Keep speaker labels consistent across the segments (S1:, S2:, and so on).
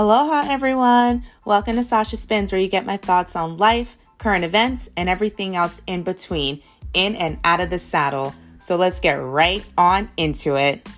S1: Aloha, everyone. Welcome to Sasha Spins, where you get my thoughts on life, current events, and everything else in between, in and out of the saddle. So let's get right on into it.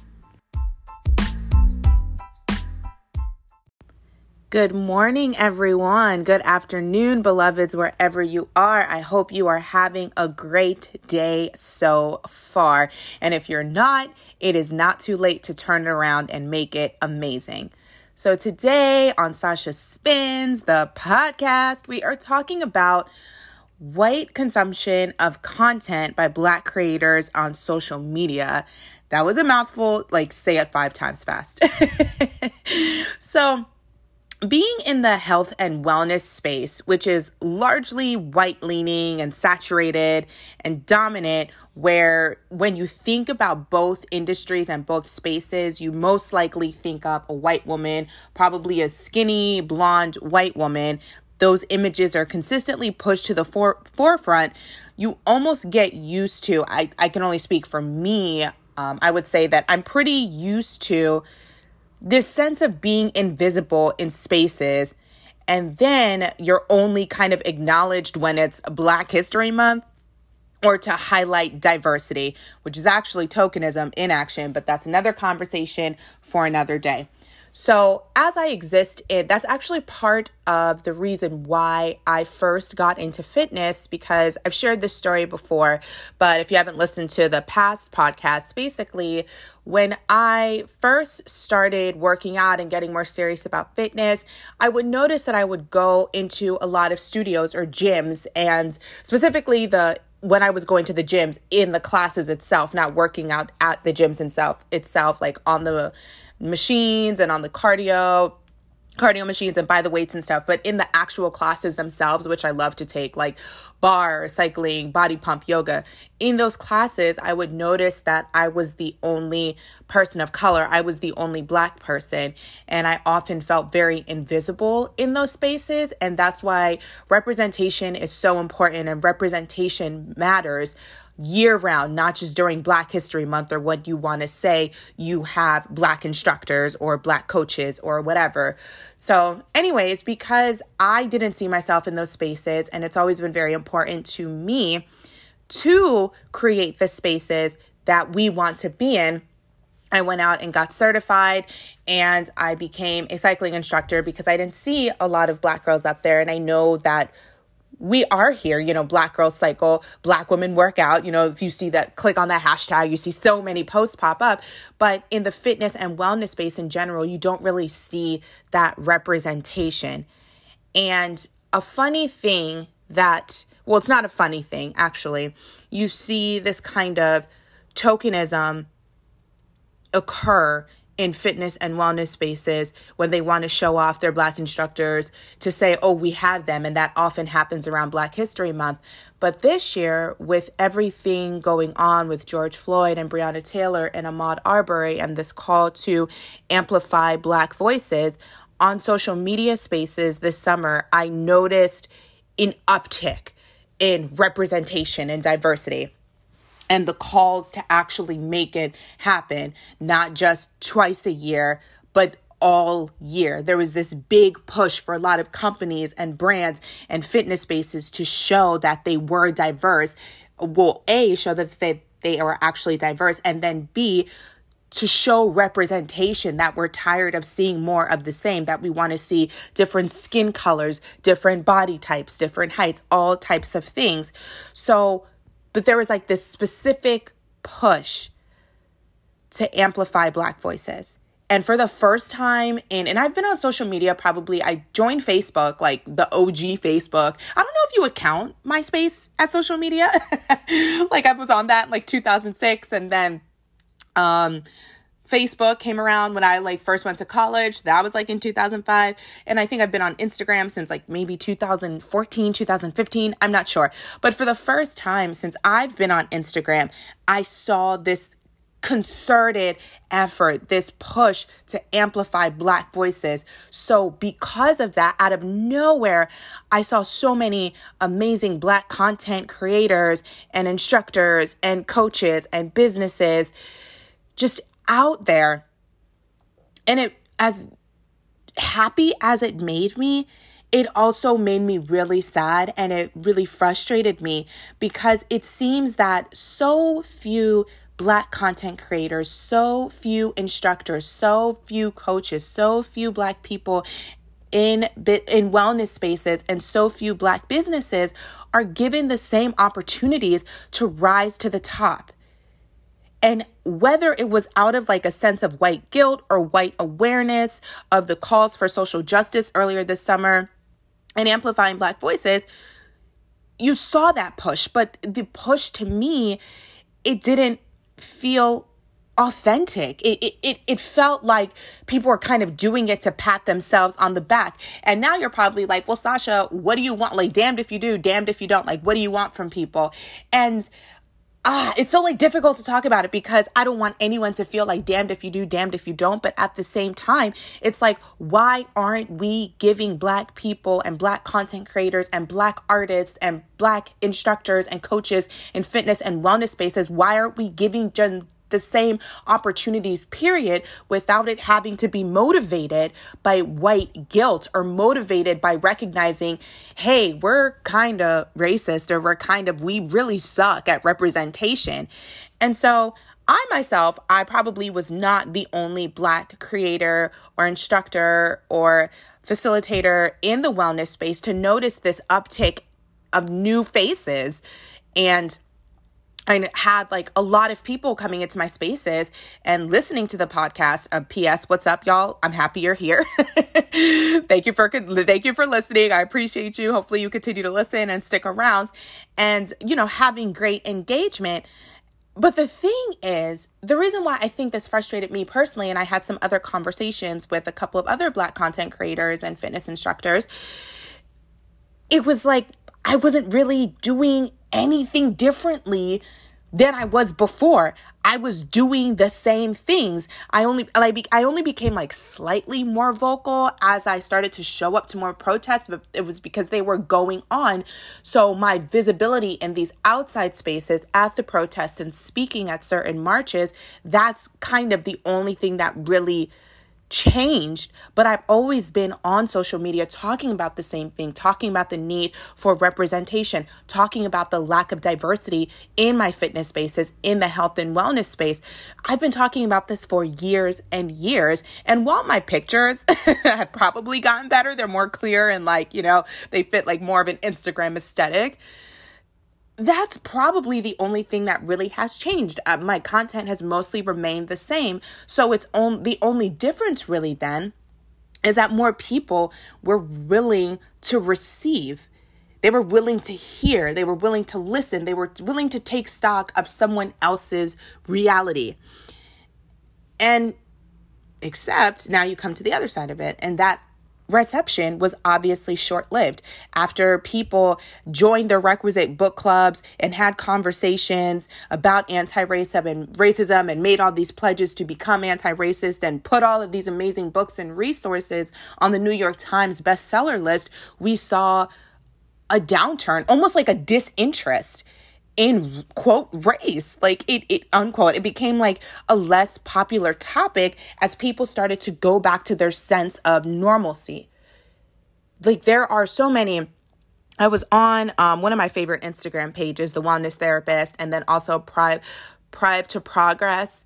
S1: Good morning, everyone. Good afternoon, beloveds, wherever you are. I hope you are having a great day so far. And if you're not, it is not too late to turn it around and make it amazing. So, today on Sasha Spins, the podcast, we are talking about white consumption of content by Black creators on social media. That was a mouthful, like, say it five times fast. so, being in the health and wellness space, which is largely white leaning and saturated and dominant, where when you think about both industries and both spaces, you most likely think of a white woman, probably a skinny, blonde white woman. Those images are consistently pushed to the for- forefront. You almost get used to, I, I can only speak for me. Um, I would say that I'm pretty used to this sense of being invisible in spaces and then you're only kind of acknowledged when it's Black History Month or to highlight diversity, which is actually tokenism in action, but that's another conversation for another day. So, as I exist in, that's actually part of the reason why I first got into fitness because I've shared this story before. But if you haven't listened to the past podcasts, basically, when I first started working out and getting more serious about fitness, I would notice that I would go into a lot of studios or gyms, and specifically the when I was going to the gyms in the classes itself, not working out at the gyms itself, itself like on the machines and on the cardio cardio machines and by the weights and stuff, but in the actual classes themselves, which I love to take, like barre cycling, body pump, yoga, in those classes, I would notice that I was the only person of color. I was the only black person. And I often felt very invisible in those spaces. And that's why representation is so important and representation matters year round, not just during Black History Month or what you want to say you have Black instructors or Black coaches or whatever. So, anyways, because I didn't see myself in those spaces, and it's always been very important to me to create the spaces that we want to be in. I went out and got certified and I became a cycling instructor because I didn't see a lot of black girls up there. And I know that we are here, you know, Black Girl Cycle, Black Women Workout. You know, if you see that, click on that hashtag, you see so many posts pop up. But in the fitness and wellness space in general, you don't really see that representation. And a funny thing that, well, it's not a funny thing, actually. You see this kind of tokenism occur in fitness and wellness spaces when they want to show off their black instructors to say, oh, we have them. And that often happens around Black History Month. But this year, with everything going on with George Floyd and Breonna Taylor and Ahmaud Arbery and this call to amplify black voices on social media spaces this summer, I noticed an uptick in representation and diversity and the calls to actually make it happen, not just twice a year, but all year. There was this big push for a lot of companies and brands and fitness spaces to show that they were diverse. Well, A, show that they, they are actually diverse, and then B, to show representation that we're tired of seeing more of the same, that we want to see different skin colors, different body types, different heights, all types of things. So, but there was like this specific push to amplify Black voices. And for the first time in, and I've been on social media probably, I joined Facebook, like the OG Facebook. I don't know if you would count MySpace as social media. like I was on that like 2006 and then um Facebook came around when I like first went to college. That was like in 2005. And I think I've been on Instagram since like maybe 2014, 2015. I'm not sure. But for the first time since I've been on Instagram, I saw this concerted effort, this push to amplify Black voices. So, because of that, out of nowhere, I saw so many amazing Black content creators and instructors and coaches and businesses just out there. And it, as happy as it made me, it also made me really sad and it really frustrated me because it seems that so few black content creators, so few instructors, so few coaches, so few black people in in wellness spaces and so few black businesses are given the same opportunities to rise to the top. And whether it was out of like a sense of white guilt or white awareness of the calls for social justice earlier this summer and amplifying black voices, you saw that push, but the push to me, it didn't feel authentic. It, it, it, felt like people were kind of doing it to pat themselves on the back. And now you're probably like, well, Sasha, what do you want? Like, damned if you do, damned if you don't. Like, what do you want from people? And ah, it's so like difficult to talk about it because I don't want anyone to feel like damned if you do, damned if you don't. But at the same time, it's like, why aren't we giving black people and black content creators and black artists and black instructors and coaches in fitness and wellness spaces? Why aren't we giving gen- the same opportunities, period, without it having to be motivated by white guilt or motivated by recognizing, hey, we're kind of racist or we're kind of, we really suck at representation. And so, I myself, I probably was not the only Black creator or instructor or facilitator in the wellness space to notice this uptick of new faces and I had like a lot of people coming into my spaces and listening to the podcast. Uh, P.S. What's up, y'all? I'm happy you're here. thank you for thank you for listening. I appreciate you. Hopefully, you continue to listen and stick around, and you know, having great engagement. But the thing is, the reason why I think this frustrated me personally, and I had some other conversations with a couple of other Black content creators and fitness instructors, it was like I wasn't really doing anything differently than I was before. I was doing the same things. I only like I only became like slightly more vocal as I started to show up to more protests, but it was because they were going on. So my visibility in these outside spaces at the protests and speaking at certain marches, that's kind of the only thing that really changed, but I've always been on social media talking about the same thing, talking about the need for representation, talking about the lack of diversity in my fitness spaces, in the health and wellness space. I've been talking about this for years and years. And while my pictures have probably gotten better, they're more clear and like, you know, they fit like more of an Instagram aesthetic that's probably the only thing that really has changed. Uh, my content has mostly remained the same. So it's on the only difference really then is that more people were willing to receive. They were willing to hear, they were willing to listen, they were willing to take stock of someone else's reality. And except now you come to the other side of it, and that reception was obviously short lived. After people joined the requisite book clubs and had conversations about anti racism and racism and made all these pledges to become anti racist and put all of these amazing books and resources on the New York Times bestseller list, we saw a downturn, almost like a disinterest in quote race like it it unquote it became like a less popular topic as people started to go back to their sense of normalcy like there are so many I was on um, one of my favorite Instagram pages, the Wellness Therapist, and then also Prive, Prive to Progress.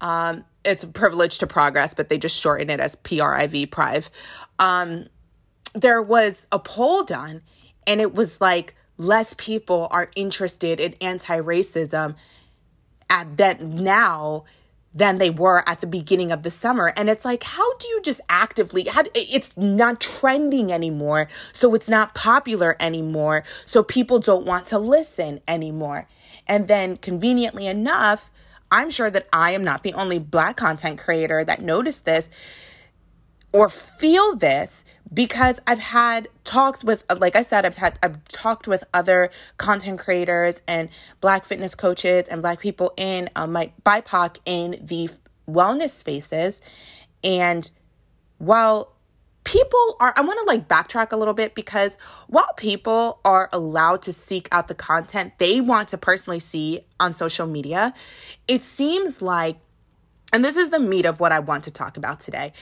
S1: Um, it's privilege to progress, but they just shorten it as P R I V Prive. Um, there was a poll done, and it was like less people are interested in anti-racism at that now than they were at the beginning of the summer. And it's like how do you just actively how it's not trending anymore so it's not popular anymore so people don't want to listen anymore. And then conveniently enough i'm sure that i am not the only black content creator that noticed this or feel this because I've had talks with like I said I've had I've talked with other content creators and black fitness coaches and black people in um, my BIPOC in the wellness spaces. And while people are I want to like backtrack a little bit because while people are allowed to seek out the content they want to personally see on social media it seems like and this is the meat of what I want to talk about today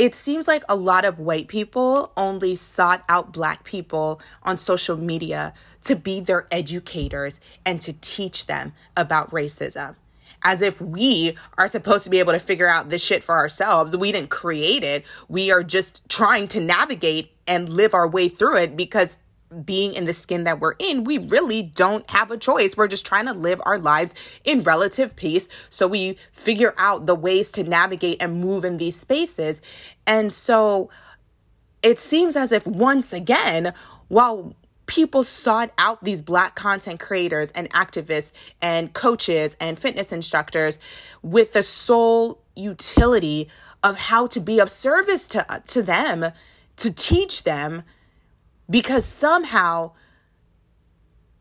S1: it seems like a lot of white people only sought out black people on social media to be their educators and to teach them about racism. As if we are supposed to be able to figure out this shit for ourselves. We didn't create it. We are just trying to navigate and live our way through it because being in the skin that we're in, we really don't have a choice. We're just trying to live our lives in relative peace. So we figure out the ways to navigate and move in these spaces. And so it seems as if once again, while people sought out these black content creators and activists and coaches and fitness instructors with the sole utility of how to be of service to, to them, to teach them because somehow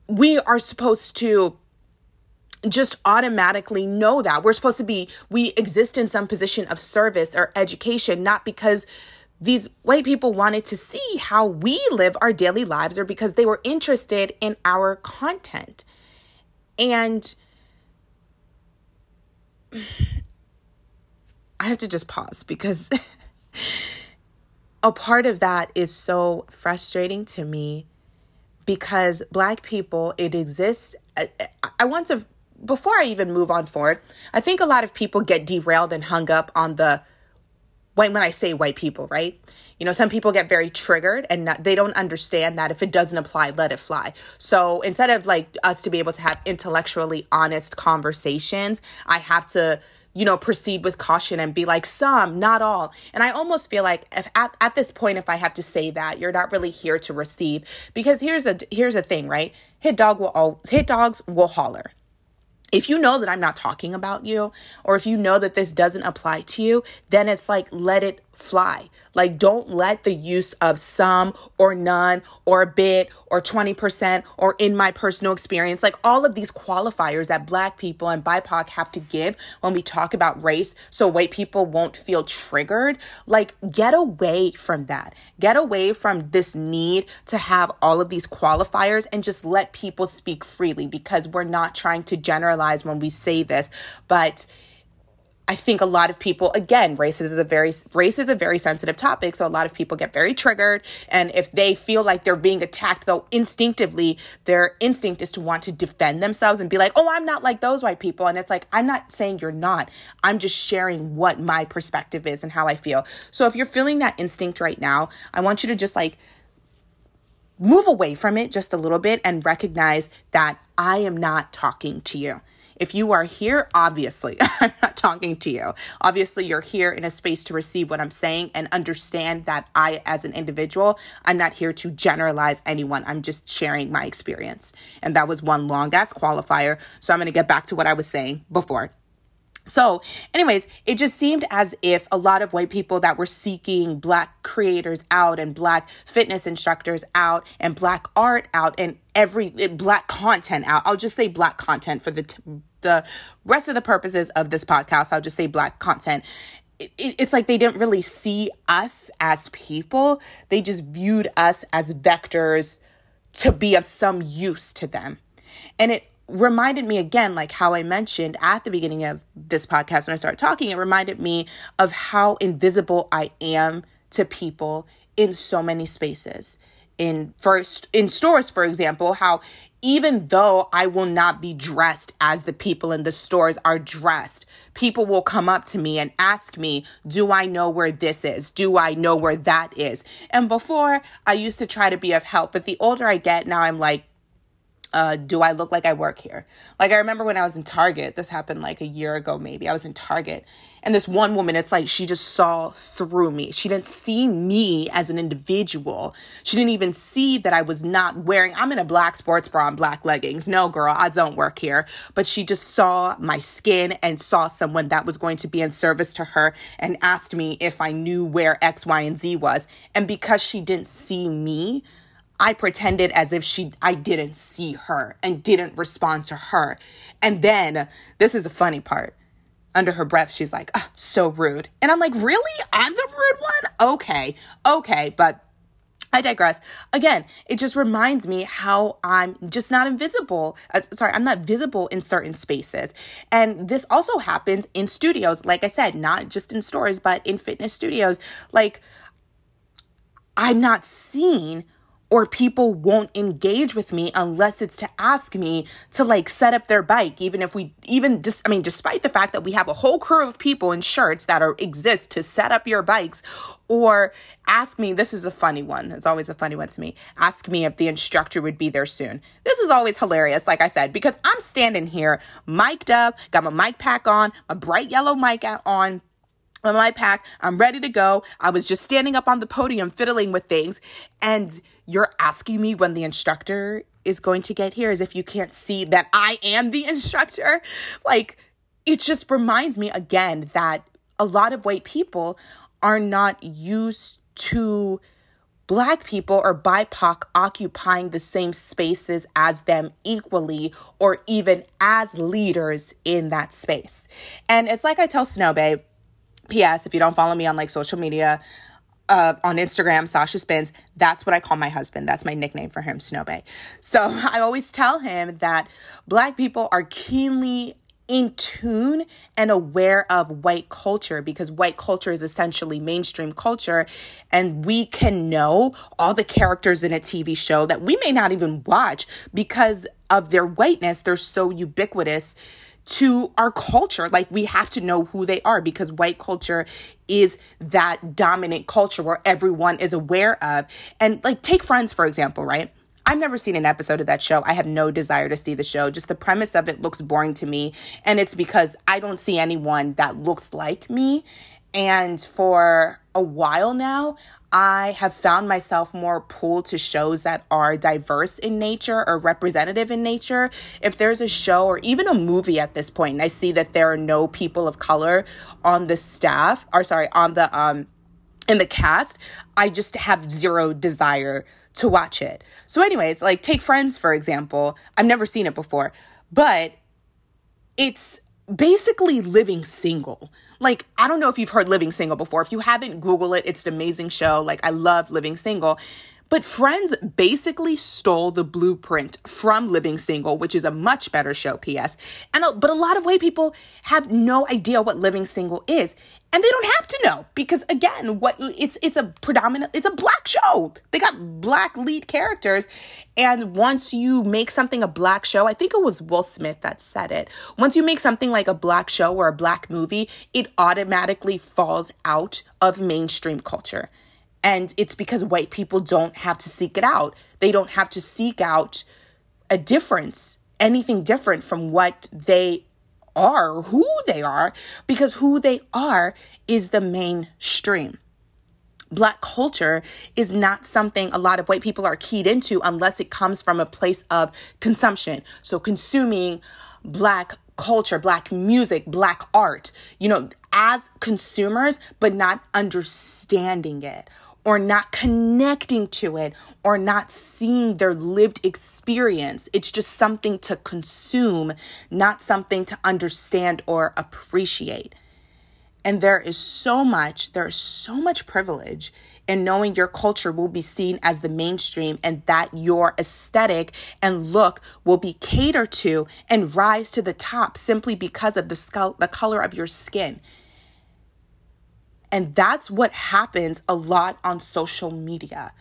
S1: we are supposed to just automatically know that. We're supposed to be we exist in some position of service or education not because these white people wanted to see how we live our daily lives or because they were interested in our content. And i have to just pause because a part of that is so frustrating to me because black people it exists I, I, want to before i even move on forward i think a lot of people get derailed and hung up on the when, when i say white people right? You know some people get very triggered and not, they don't understand that if it doesn't apply let it fly. So instead of like us to be able to have intellectually honest conversations i have to you know, proceed with caution and be like, some, not all. And I almost feel like if at, at this point, if I have to say that, you're not really here to receive. Because here's a here's a thing, right? Hit dog will all hit dogs will holler. If you know that I'm not talking about you, or if you know that this doesn't apply to you, then it's like let it fly. Like, don't let the use of some or none or a bit or 20% or in my personal experience, like all of these qualifiers that Black people and BIPOC have to give when we talk about race so white people won't feel triggered. Like, get away from that. Get away from this need to have all of these qualifiers and just let people speak freely because we're not trying to generalize when we say this, but I think a lot of people, again, race is a very race is a very sensitive topic, so a lot of people get very triggered, and if they feel like they're being attacked, though instinctively their instinct is to want to defend themselves and be like, "Oh, I'm not like those white people," and it's like I'm not saying you're not. I'm just sharing what my perspective is and how I feel. So if you're feeling that instinct right now, I want you to just like move away from it just a little bit and recognize that I am not talking to you. If you are here, obviously, I'm not talking to you. Obviously, you're here in a space to receive what I'm saying and understand that I, as an individual, I'm not here to generalize anyone. I'm just sharing my experience. And that was one long ass qualifier. So I'm going to get back to what I was saying before. So, anyways, it just seemed as if a lot of white people that were seeking black creators out and black fitness instructors out and black art out and every eh, black content out. I'll just say black content for the t- the rest of the purposes of this podcast, I'll just say black content. It, it's like they didn't really see us as people. They just viewed us as vectors to be of some use to them. And it reminded me again, like how I mentioned at the beginning of this podcast when I started talking, it reminded me of how invisible I am to people in so many spaces in first in stores for example how even though I will not be dressed as the people in the stores are dressed, people will come up to me and ask me, Do I know where this is? Do I know where that is? And before, I used to try to be of help, but the older I get, now I'm like, uh, do I look like I work here? Like, I remember when I was in Target, this happened like a year ago, maybe. I was in Target, and this one woman, it's like she just saw through me. She didn't see me as an individual. She didn't even see that I was not wearing, I'm in a black sports bra and black leggings. No, girl, I don't work here. But she just saw my skin and saw someone that was going to be in service to her and asked me if I knew where X, Y, and Z was. And because she didn't see me, I pretended as if she I didn't see her and didn't respond to her. And then this is a funny part. Under her breath, she's like, oh, so rude. And I'm like, really? I'm the rude one? Okay. Okay. But I digress. Again, it just reminds me how I'm just not invisible. Uh, sorry, I'm not visible in certain spaces. And this also happens in studios, like I said, not just in stores, but in fitness studios. Like, I'm not seen or people won't engage with me unless it's to ask me to like set up their bike. Even if we even just i mean despite the fact that we have a whole crew of people in shirts that are exist to set up your bikes or ask me this is a funny one. It's always a funny one to me. Ask me if the instructor would be there soon. This is always hilarious like i said because i'm standing here mic'd up got my mic pack on a bright yellow mic on on my pack. I'm ready to go. I was just standing up on the podium fiddling with things. And you're asking me when the instructor is going to get here as if you can't see that I am the instructor. Like, it just reminds me again that a lot of white people are not used to black people or BIPOC occupying the same spaces as them equally or even as leaders in that space. And it's like I tell Snow Babe, P.S. If you don't follow me on like social media, uh, on Instagram, Sasha Spins, that's what I call my husband. That's my nickname for him, Snowbay. So I always tell him that black people are keenly in tune and aware of white culture because white culture is essentially mainstream culture. And we can know all the characters in a TV show that we may not even watch because of their whiteness. They're so ubiquitous to our culture. Like we have to know who they are because white culture is that dominant culture where everyone is aware of. And like take Friends, for example, right? I've never seen an episode of that show. I have no desire to see the show. Just the premise of it looks boring to me. And it's because I don't see anyone that looks like me. And for a while now, I have found myself more pulled to shows that are diverse in nature or representative in nature. If there's a show or even a movie at this point, and I see that there are no people of color on the staff, or sorry, on the um in the cast, I just have zero desire to watch it. So, anyways, like take Friends for example. I've never seen it before, but it's basically living single. Like, I don't know if you've heard Living Single before. If you haven't, Google it. It's an amazing show. Like, I love Living Single. But Friends basically stole the blueprint from Living Single, which is a much better show, PS. And but a lot of white people have no idea what Living Single is, and they don't have to know because again, what it's it's a predominant it's a black show. They got black lead characters, and once you make something a black show, I think it was Will Smith that said it. Once you make something like a black show or a black movie, it automatically falls out of mainstream culture. And it's because white people don't have to seek it out. They don't have to seek out a difference, anything different from what they are, who they are, because who they are is the mainstream. Black culture is not something a lot of white people are keyed into unless it comes from a place of consumption. So, consuming black culture, black music, black art, you know, as consumers, but not understanding it or not connecting to it or not seeing their lived experience. It's just something to consume, not something to understand or appreciate. And there is so much, there is so much privilege in knowing your culture will be seen as the mainstream and that your aesthetic and look will be catered to and rise to the top simply because of the, skull, the color of your skin. And that's what happens a lot on social media.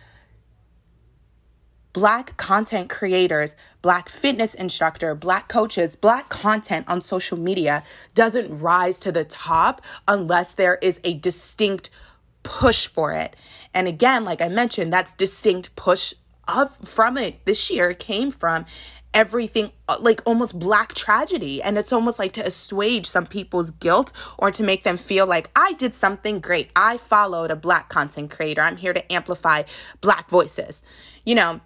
S1: Black content creators, Black fitness instructor, Black coaches, Black content on social media doesn't rise to the top unless there is a distinct push for it. And again, like I mentioned, that's distinct push of from it this year came from everything uh, like almost black tragedy and it's almost like to assuage some people's guilt or to make them feel like I did something great. I followed a black content creator. I'm here to amplify black voices. You know,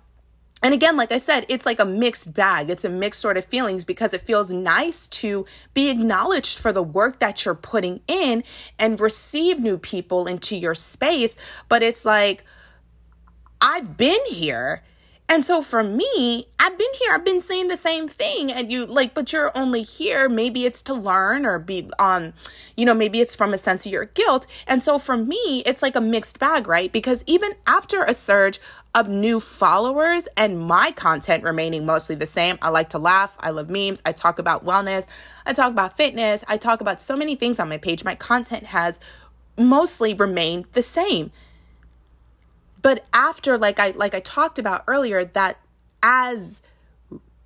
S1: and again, like I said, it's like a mixed bag. It's a mixed sort of feelings because it feels nice to be acknowledged for the work that you're putting in and receive new people into your space. But it's like, I've been here And so for me, I've been here, I've been saying the same thing and you like but you're only here maybe it's to learn or be um you know, maybe it's from a sense of your guilt. And so for me, it's like a mixed bag, right? Because even after a surge of new followers and my content remaining mostly the same, I like to laugh, I love memes, I talk about wellness, I talk about fitness, I talk about so many things on my page. My content has mostly remained the same. But after like I like I talked about earlier that as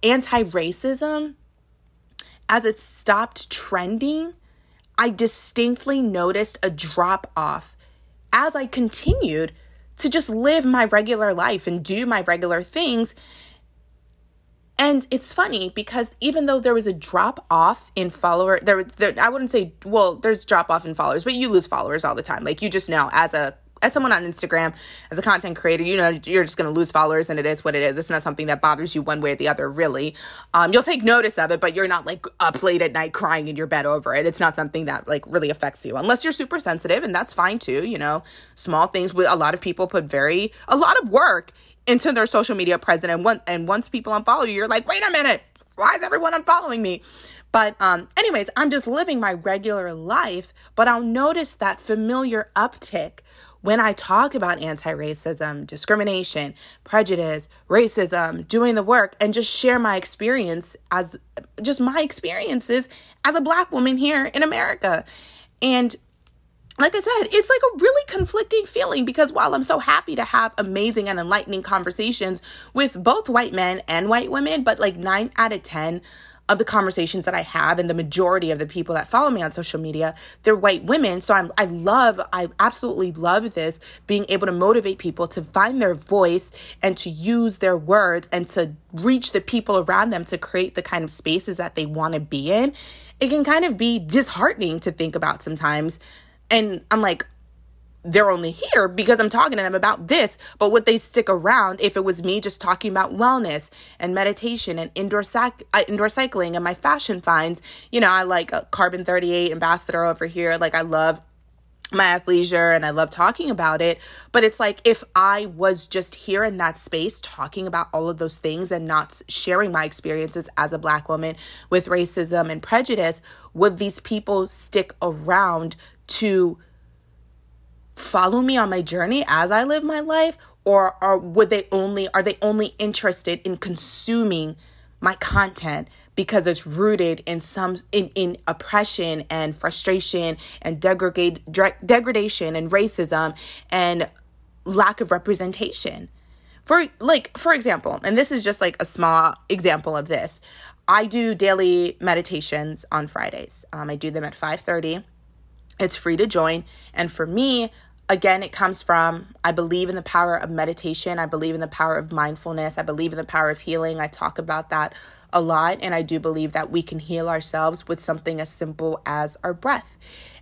S1: anti-racism as it stopped trending, I distinctly noticed a drop off as I continued to just live my regular life and do my regular things. And it's funny because even though there was a drop off in follower, there, there I wouldn't say well, there's drop off in followers, but you lose followers all the time. Like you just know as a as someone on Instagram, as a content creator, you know, you're just going to lose followers and it is what it is. It's not something that bothers you one way or the other, really. Um, you'll take notice of it, but you're not like up late at night crying in your bed over it. It's not something that like really affects you unless you're super sensitive and that's fine too. You know, small things with a lot of people put very, a lot of work into their social media presence. And, and once people unfollow you, you're like, wait a minute, why is everyone unfollowing me? But um anyways, I'm just living my regular life, but I'll notice that familiar uptick when I talk about anti racism, discrimination, prejudice, racism, doing the work, and just share my experience as just my experiences as a Black woman here in America. And like I said, it's like a really conflicting feeling because while I'm so happy to have amazing and enlightening conversations with both white men and white women, but like nine out of 10 of the conversations that I have and the majority of the people that follow me on social media, they're white women. So I'm I love, I absolutely love this being able to motivate people to find their voice and to use their words and to reach the people around them to create the kind of spaces that they want to be in. It can kind of be disheartening to think about sometimes. And I'm like, they're only here because I'm talking to them about this. But would they stick around if it was me just talking about wellness and meditation and indoor sac- uh, indoor cycling and my fashion finds? You know, I like a Carbon 38 ambassador over here. Like I love my athleisure and I love talking about it. But it's like if I was just here in that space talking about all of those things and not sharing my experiences as a black woman with racism and prejudice, would these people stick around to follow me on my journey as I live my life or are would they only are they only interested in consuming my content because it's rooted in some in, in oppression and frustration and degrade, degradation and racism and lack of representation? For like for example and this is just like a small example of this. I do daily meditations on fridays. Um, i do them at 5.30 it's free to join. And for me again, it comes from I believe in the power of meditation. I believe in the power of mindfulness. I believe in the power of healing. I talk about that a lot. And I do believe that we can heal ourselves with something as simple as our breath.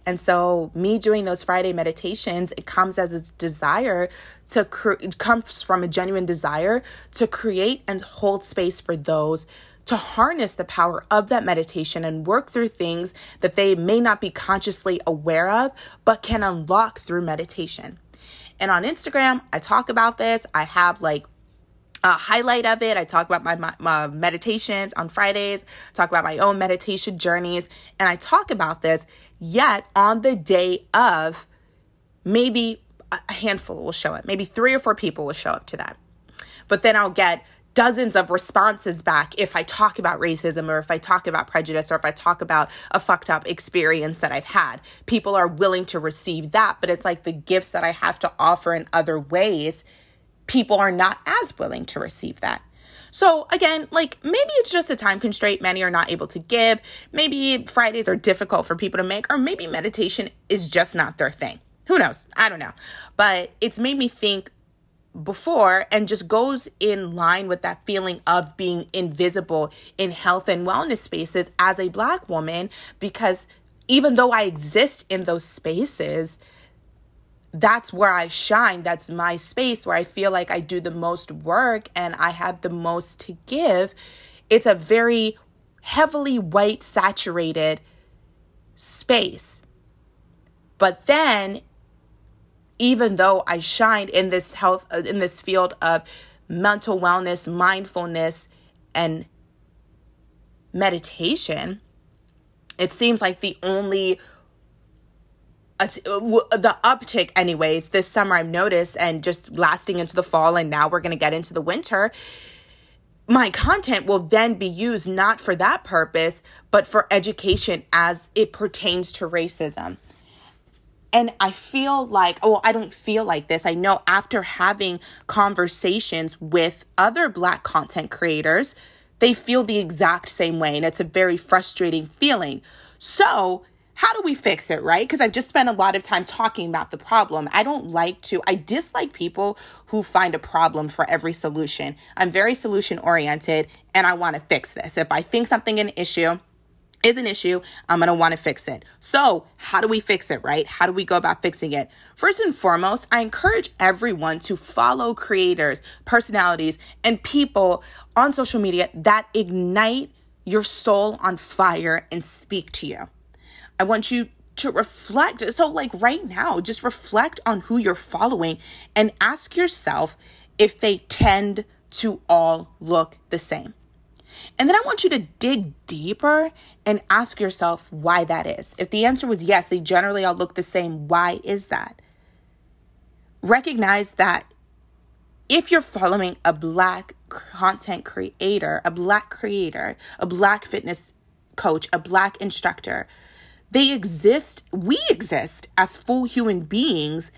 S1: And so, me doing those Friday meditations, it comes as a desire to, cre- it comes from a genuine desire to create and hold space for those to harness the power of that meditation and work through things that they may not be consciously aware of, but can unlock through meditation. And on Instagram, I talk about this. I have like a highlight of it. I talk about my, my, my, meditations on Fridays, talk about my own meditation journeys, and I talk about this. Yet on the day of, maybe a handful will show up, maybe three or four people will show up to that. But then I'll get dozens of responses back if I talk about racism or if I talk about prejudice or if I talk about a fucked up experience that I've had. People are willing to receive that, but it's like the gifts that I have to offer in other ways, people are not as willing to receive that. So again, like maybe it's just a time constraint many are not able to give. Maybe Fridays are difficult for people to make, or maybe meditation is just not their thing. Who knows? I don't know. But it's made me think before and just goes in line with that feeling of being invisible in health and wellness spaces as a black woman because even though I exist in those spaces that's where I shine. That's my space where I feel like I do the most work and I have the most to give. It's a very heavily white saturated space. But then even though I shined in this health uh, in this field of mental wellness, mindfulness, and meditation, it seems like the only uh, the uptick anyways this summer i've noticed and just lasting into the fall and now we're going to get into the winter my content will then be used not for that purpose but for education as it pertains to racism and I feel like, oh, I don't feel like this. I know after having conversations with other Black content creators, they feel the exact same way. And it's a very frustrating feeling. So, how do we fix it, right? Because I've just spent a lot of time talking about the problem. I don't like to, I dislike people who find a problem for every solution. I'm very solution oriented and I want to fix this. If I think something an issue, is an issue, I'm going to want to fix it. So, how do we fix it, right? How do we go about fixing it? First and foremost, I encourage everyone to follow creators, personalities, and people on social media that ignite your soul on fire and speak to you. I want you to reflect. So, like right now, just reflect on who you're following and ask yourself if they tend to all look the same. And then I want you to dig deeper and ask yourself why that is. If the answer was yes, they generally all look the same, why is that? Recognize that if you're following a black content creator, a black creator, a black fitness coach, a black instructor, they exist, we exist as full human beings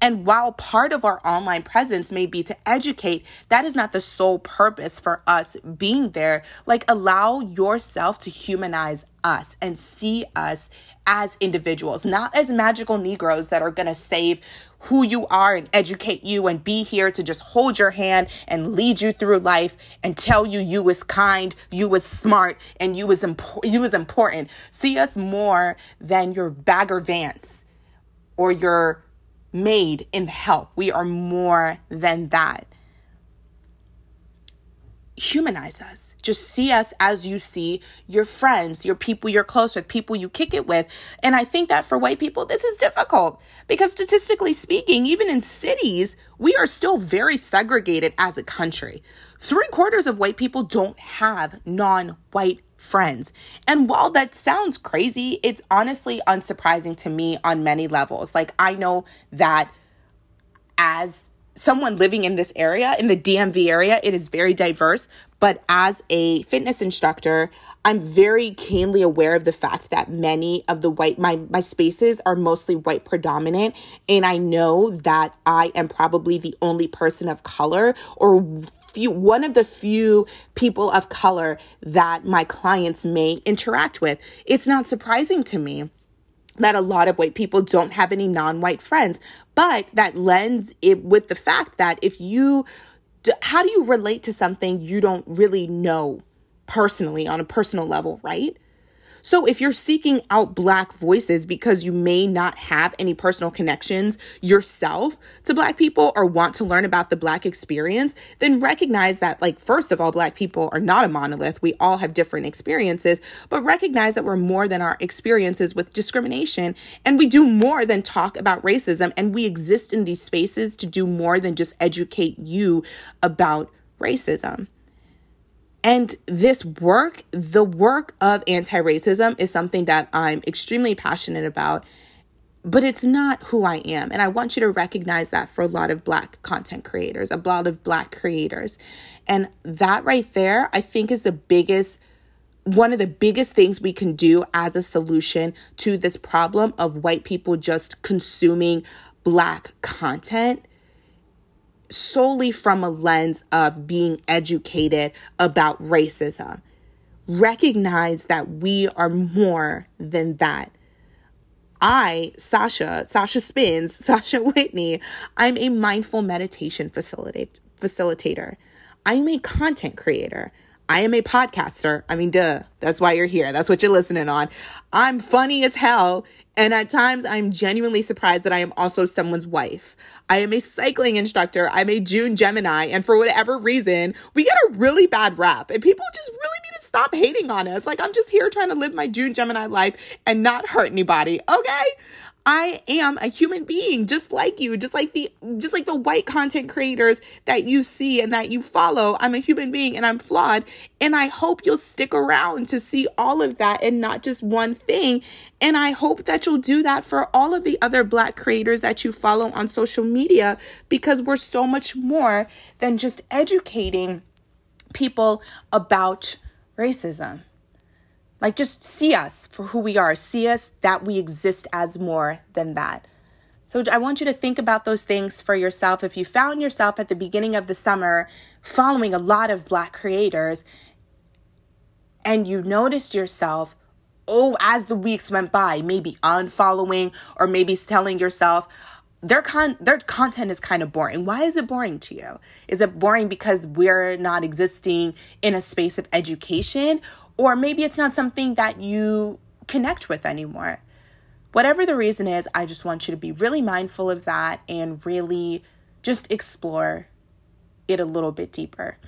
S1: and while part of our online presence may be to educate, that is not the sole purpose for us being there. Like, allow yourself to humanize us and see us as individuals, not as magical Negroes that are going to save who you are and educate you and be here to just hold your hand and lead you through life and tell you you was kind, you was smart, and you was impo- you was important. See us more than your Bagger Vance or your maid in help. We are more than that. Humanize us. Just see us as you see your friends, your people you're close with, people you kick it with. And I think that for white people, this is difficult because statistically speaking, even in cities, we are still very segregated as a country. Three quarters of white people don't have non white friends. And while that sounds crazy, it's honestly unsurprising to me on many levels. Like, I know that as someone living in this area, in the DMV area, it is very diverse. But as a fitness instructor, I'm very keenly aware of the fact that many of the white, my, my spaces are mostly white predominant. And I know that I am probably the only person of color or few one of the few people of color that my clients may interact with. It's not surprising to me that a lot of white people don't have any non-white friends, but that lends it with the fact that if you how do you relate to something you don't really know personally on a personal level, right? So if you're seeking out Black voices because you may not have any personal connections yourself to Black people or want to learn about the Black experience, then recognize that, like, first of all, Black people are not a monolith. We all have different experiences, but recognize that we're more than our experiences with discrimination. And we do more than talk about racism. And we exist in these spaces to do more than just educate you about racism. And this work, the work of anti racism, is something that I'm extremely passionate about, but it's not who I am. And I want you to recognize that for a lot of Black content creators, a lot of Black creators. And that right there, I think, is the biggest one of the biggest things we can do as a solution to this problem of white people just consuming black content solely from a lens of being educated about racism. Recognize that we are more than that. I, Sasha, Sasha Spins, Sasha Whitney, I'm a mindful meditation facilitate, facilitator. I'm a content creator. I am a podcaster. I mean, duh. That's why you're here. That's what you're listening on. I'm funny as hell and at times, I'm genuinely surprised that I am also someone's wife. I am a cycling instructor. I'm a June Gemini. And for whatever reason, we get a really bad rap. And people just really need to stop hating on us. Like, I'm just here trying to live my June Gemini life and not hurt anybody. Okay. I am a human being just like you, just like the just like the white content creators that you see and that you follow. I'm a human being and I'm flawed, and I hope you'll stick around to see all of that and not just one thing. And I hope that you'll do that for all of the other black creators that you follow on social media because we're so much more than just educating people about racism. Like, just see us for who we are. See us that we exist as more than that. So, I want you to think about those things for yourself. If you found yourself at the beginning of the summer following a lot of Black creators and you noticed yourself, oh, as the weeks went by, maybe unfollowing or maybe telling yourself, their con their content is kind of boring. Why is it boring to you? Is it boring because we're not existing in a space of education or maybe it's not something that you connect with anymore. Whatever the reason is, I just want you to be really mindful of that and really just explore it a little bit deeper.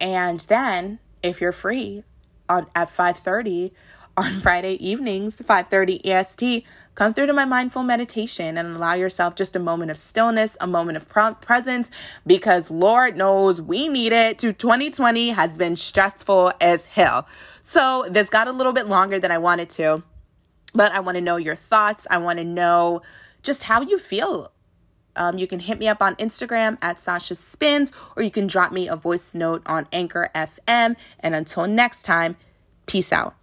S1: And then, if you're free on at 5:30 on Friday evenings, 5:30 EST, Come through to my mindful meditation and allow yourself just a moment of stillness, a moment of presence, because Lord knows we need it. To 2020 has been stressful as hell. So this got a little bit longer than I wanted to, but I want to know your thoughts. I want to know just how you feel um, you can hit me up on Instagram at Sasha Spins, or you can drop me a voice note on Anchor FM. And until next time, peace out.